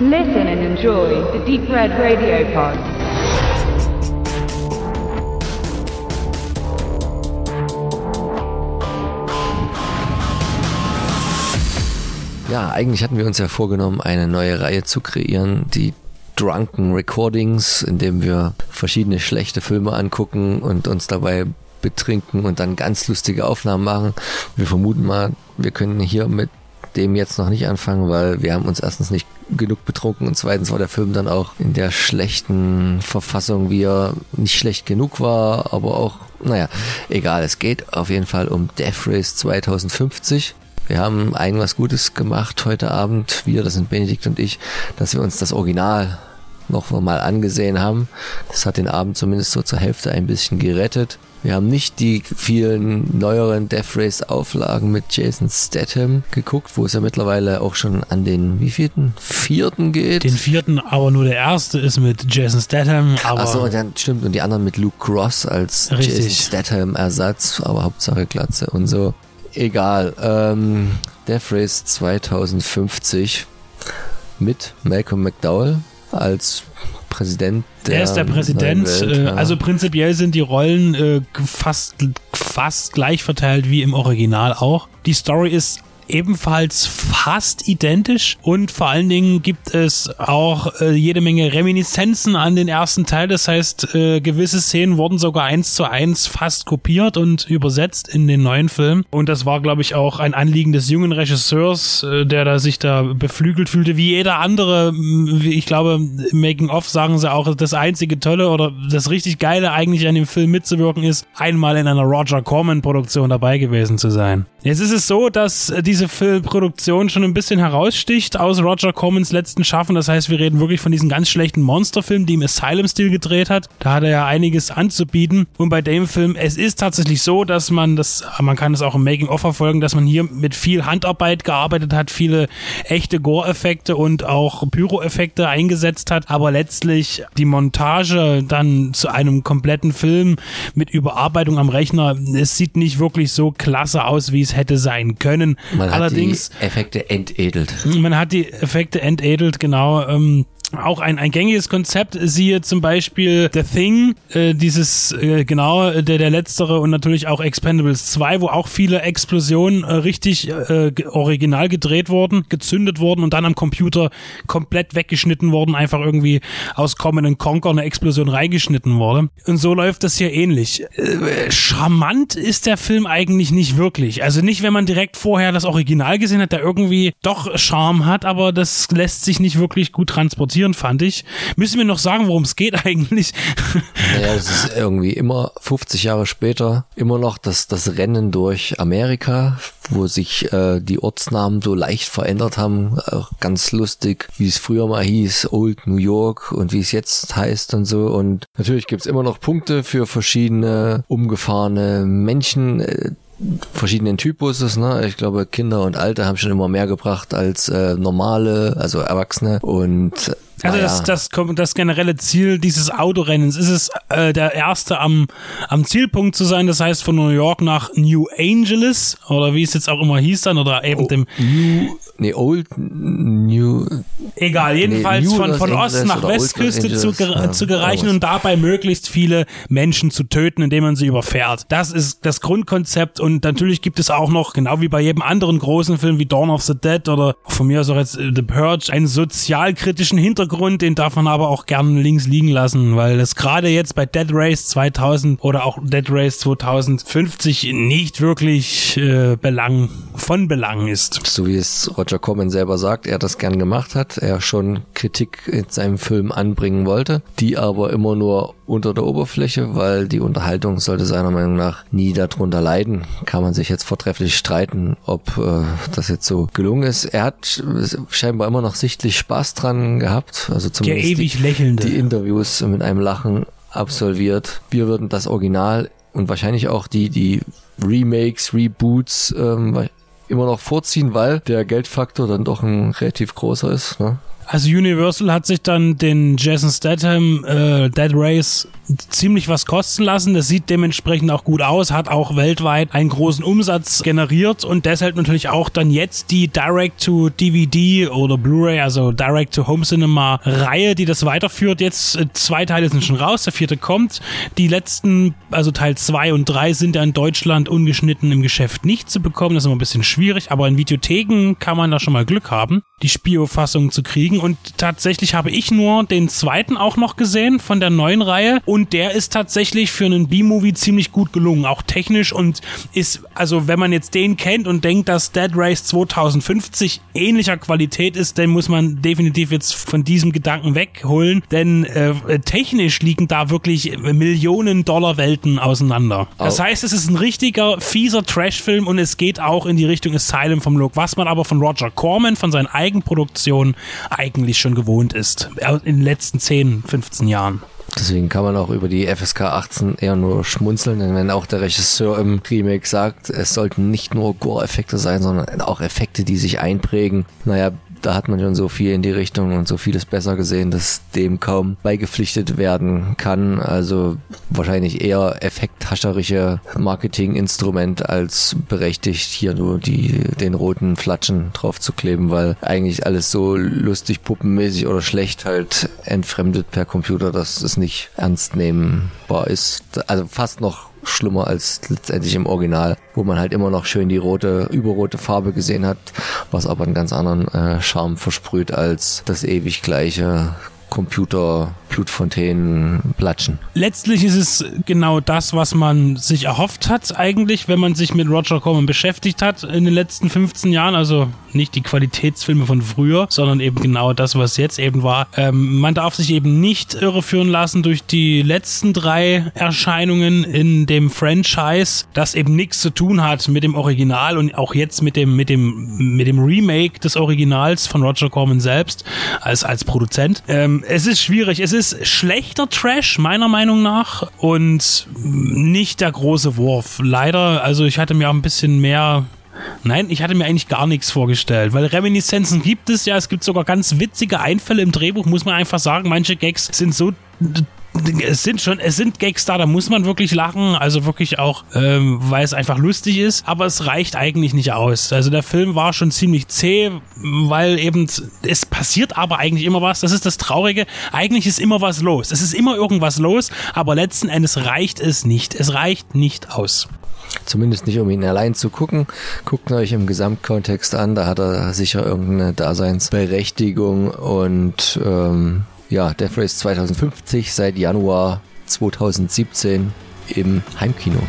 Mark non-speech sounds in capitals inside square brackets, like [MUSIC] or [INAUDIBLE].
Listen and enjoy the Deep Red Radio Pod. Ja, eigentlich hatten wir uns ja vorgenommen, eine neue Reihe zu kreieren, die Drunken Recordings, in dem wir verschiedene schlechte Filme angucken und uns dabei betrinken und dann ganz lustige Aufnahmen machen. Wir vermuten mal, wir können hier mit dem jetzt noch nicht anfangen, weil wir haben uns erstens nicht genug betrunken und zweitens war der Film dann auch in der schlechten Verfassung, wie er nicht schlecht genug war, aber auch, naja, egal. Es geht auf jeden Fall um Death Race 2050. Wir haben ein was Gutes gemacht heute Abend, wir, das sind Benedikt und ich, dass wir uns das Original noch mal angesehen haben. Das hat den Abend zumindest so zur Hälfte ein bisschen gerettet. Wir haben nicht die vielen neueren Death Race Auflagen mit Jason Statham geguckt, wo es ja mittlerweile auch schon an den wievielten? Vierten geht. Den vierten, aber nur der erste ist mit Jason Statham. Aber Achso, dann stimmt, und die anderen mit Luke Cross als Richtig. Jason Statham Ersatz, aber Hauptsache Glatze und so. Egal. Ähm, Death Race 2050 mit Malcolm McDowell als Präsident der er ist der Präsident. Welt, äh, ja. Also prinzipiell sind die Rollen äh, fast, fast gleich verteilt wie im Original auch. Die Story ist ebenfalls fast identisch und vor allen Dingen gibt es auch äh, jede Menge Reminiszenzen an den ersten Teil. Das heißt, äh, gewisse Szenen wurden sogar eins zu eins fast kopiert und übersetzt in den neuen Film. Und das war, glaube ich, auch ein Anliegen des jungen Regisseurs, äh, der da sich da beflügelt fühlte, wie jeder andere. Ich glaube, Making of sagen sie auch, das einzige Tolle oder das richtig Geile eigentlich an dem Film mitzuwirken ist, einmal in einer Roger Corman Produktion dabei gewesen zu sein. Jetzt ist es so, dass äh, diese Filmproduktion schon ein bisschen heraussticht aus Roger Cormans letzten Schaffen. Das heißt, wir reden wirklich von diesen ganz schlechten Monsterfilmen, die im Asylum-Stil gedreht hat. Da hat er ja einiges anzubieten. Und bei dem Film, es ist tatsächlich so, dass man das, man kann es auch im Making-of verfolgen, dass man hier mit viel Handarbeit gearbeitet hat, viele echte Gore-Effekte und auch Pyro-Effekte eingesetzt hat. Aber letztlich die Montage dann zu einem kompletten Film mit Überarbeitung am Rechner, es sieht nicht wirklich so klasse aus, wie es hätte sein können. Man Allerdings, hat die Effekte entedelt. man hat die Effekte entedelt, genau. Ähm, auch ein, ein gängiges Konzept, siehe zum Beispiel The Thing, äh, dieses, äh, genau, der, der letztere und natürlich auch Expendables 2, wo auch viele Explosionen äh, richtig äh, original gedreht wurden, gezündet wurden und dann am Computer komplett weggeschnitten wurden, einfach irgendwie aus Common Conquer eine Explosion reingeschnitten wurde. Und so läuft das hier ähnlich. Äh, charmant ist der Film eigentlich nicht wirklich. Also nicht, wenn man direkt vorher das Original gesehen hat, der irgendwie doch Charme hat, aber das lässt sich nicht wirklich gut transportieren, fand ich. Müssen wir noch sagen, worum es geht [LAUGHS] eigentlich? Naja, es ist irgendwie immer 50 Jahre später immer noch das, das Rennen durch Amerika, wo sich äh, die Ortsnamen so leicht verändert haben. Auch ganz lustig, wie es früher mal hieß, Old New York und wie es jetzt heißt und so. Und natürlich gibt's immer noch Punkte für verschiedene umgefahrene Menschen. Äh, verschiedenen Typuses, ne? Ich glaube, Kinder und Alte haben schon immer mehr gebracht als äh, normale, also Erwachsene. Und Also das, das, das generelle Ziel dieses Autorennens ist es, äh, der erste am, am Zielpunkt zu sein, das heißt von New York nach New Angeles oder wie es jetzt auch immer hieß dann oder eben dem, New, nee, Old New, egal, jedenfalls New von, von Ost nach Westküste zu, ja, zu gereichen und dabei möglichst viele Menschen zu töten, indem man sie überfährt. Das ist das Grundkonzept und natürlich gibt es auch noch, genau wie bei jedem anderen großen Film wie Dawn of the Dead oder von mir aus auch jetzt äh, The Purge, einen sozialkritischen Hintergrund, den darf man aber auch gern links liegen lassen, weil es gerade jetzt bei Dead Race 2000 oder auch Dead Race 2050 nicht wirklich äh, Belang, von Belang ist. so wie es Roger Corman selber sagt, er das gern gemacht hat, er schon Kritik in seinem Film anbringen wollte, die aber immer nur unter der Oberfläche, weil die Unterhaltung sollte seiner Meinung nach nie darunter leiden. Kann man sich jetzt vortrefflich streiten, ob äh, das jetzt so gelungen ist. Er hat scheinbar immer noch sichtlich Spaß dran gehabt, also Der zumindest ewig die, Lächelnde. die Interviews mit einem Lachen absolviert. Wir würden das Original und wahrscheinlich auch die, die Remakes, Reboots ähm, immer noch vorziehen, weil der Geldfaktor dann doch ein relativ großer ist. Ne? Also Universal hat sich dann den Jason Statham äh, Dead Race ziemlich was kosten lassen. Das sieht dementsprechend auch gut aus, hat auch weltweit einen großen Umsatz generiert und deshalb natürlich auch dann jetzt die Direct-to-DVD oder Blu-ray, also Direct-to-Home Cinema Reihe, die das weiterführt. Jetzt äh, zwei Teile sind schon raus, der vierte kommt. Die letzten, also Teil zwei und drei sind ja in Deutschland ungeschnitten im Geschäft nicht zu bekommen. Das ist immer ein bisschen schwierig, aber in Videotheken kann man da schon mal Glück haben, die Spio-Fassung zu kriegen. Und tatsächlich habe ich nur den zweiten auch noch gesehen von der neuen Reihe und der ist tatsächlich für einen B-Movie ziemlich gut gelungen, auch technisch und ist, also wenn man jetzt den kennt und denkt, dass Dead Race 2050 ähnlicher Qualität ist, dann muss man definitiv jetzt von diesem Gedanken wegholen, denn äh, technisch liegen da wirklich Millionen Dollar Welten auseinander. Das heißt, es ist ein richtiger fieser Trash-Film und es geht auch in die Richtung Asylum vom Look, was man aber von Roger Corman, von seinen Eigenproduktionen eigentlich schon gewohnt ist. In den letzten 10, 15 Jahren. Deswegen kann man auch über die FSK 18 eher nur schmunzeln, denn wenn auch der Regisseur im Remake sagt, es sollten nicht nur Gore-Effekte sein, sondern auch Effekte, die sich einprägen. Naja, da hat man schon so viel in die Richtung und so vieles besser gesehen, dass dem kaum beigepflichtet werden kann. Also wahrscheinlich eher effekthascherische Marketinginstrument als berechtigt, hier nur die, den roten Flatschen drauf zu kleben, weil eigentlich alles so lustig, puppenmäßig oder schlecht halt entfremdet per Computer, dass es nicht ernst nehmbar ist. Also fast noch schlimmer als letztendlich im Original, wo man halt immer noch schön die rote, überrote Farbe gesehen hat, was aber einen ganz anderen äh, Charme versprüht als das ewig gleiche Computer Blutfontänen platschen. Letztlich ist es genau das, was man sich erhofft hat eigentlich, wenn man sich mit Roger Corman beschäftigt hat in den letzten 15 Jahren. Also nicht die Qualitätsfilme von früher, sondern eben genau das, was jetzt eben war. Ähm, man darf sich eben nicht irreführen lassen durch die letzten drei Erscheinungen in dem Franchise, das eben nichts zu tun hat mit dem Original und auch jetzt mit dem, mit dem, mit dem Remake des Originals von Roger Corman selbst als, als Produzent. Ähm, es ist schwierig. Es ist schlechter Trash, meiner Meinung nach, und nicht der große Wurf. Leider, also ich hatte mir auch ein bisschen mehr Nein, ich hatte mir eigentlich gar nichts vorgestellt, weil Reminiszenzen gibt es ja. Es gibt sogar ganz witzige Einfälle im Drehbuch, muss man einfach sagen. Manche Gags sind so es sind schon, es sind Gags da, da muss man wirklich lachen, also wirklich auch, ähm, weil es einfach lustig ist, aber es reicht eigentlich nicht aus. Also der Film war schon ziemlich zäh, weil eben es passiert aber eigentlich immer was. Das ist das Traurige. Eigentlich ist immer was los. Es ist immer irgendwas los, aber letzten Endes reicht es nicht. Es reicht nicht aus. Zumindest nicht, um ihn allein zu gucken. Guckt euch im Gesamtkontext an, da hat er sicher irgendeine Daseinsberechtigung und ähm, ja, Death Race 2050 seit Januar 2017 im Heimkino.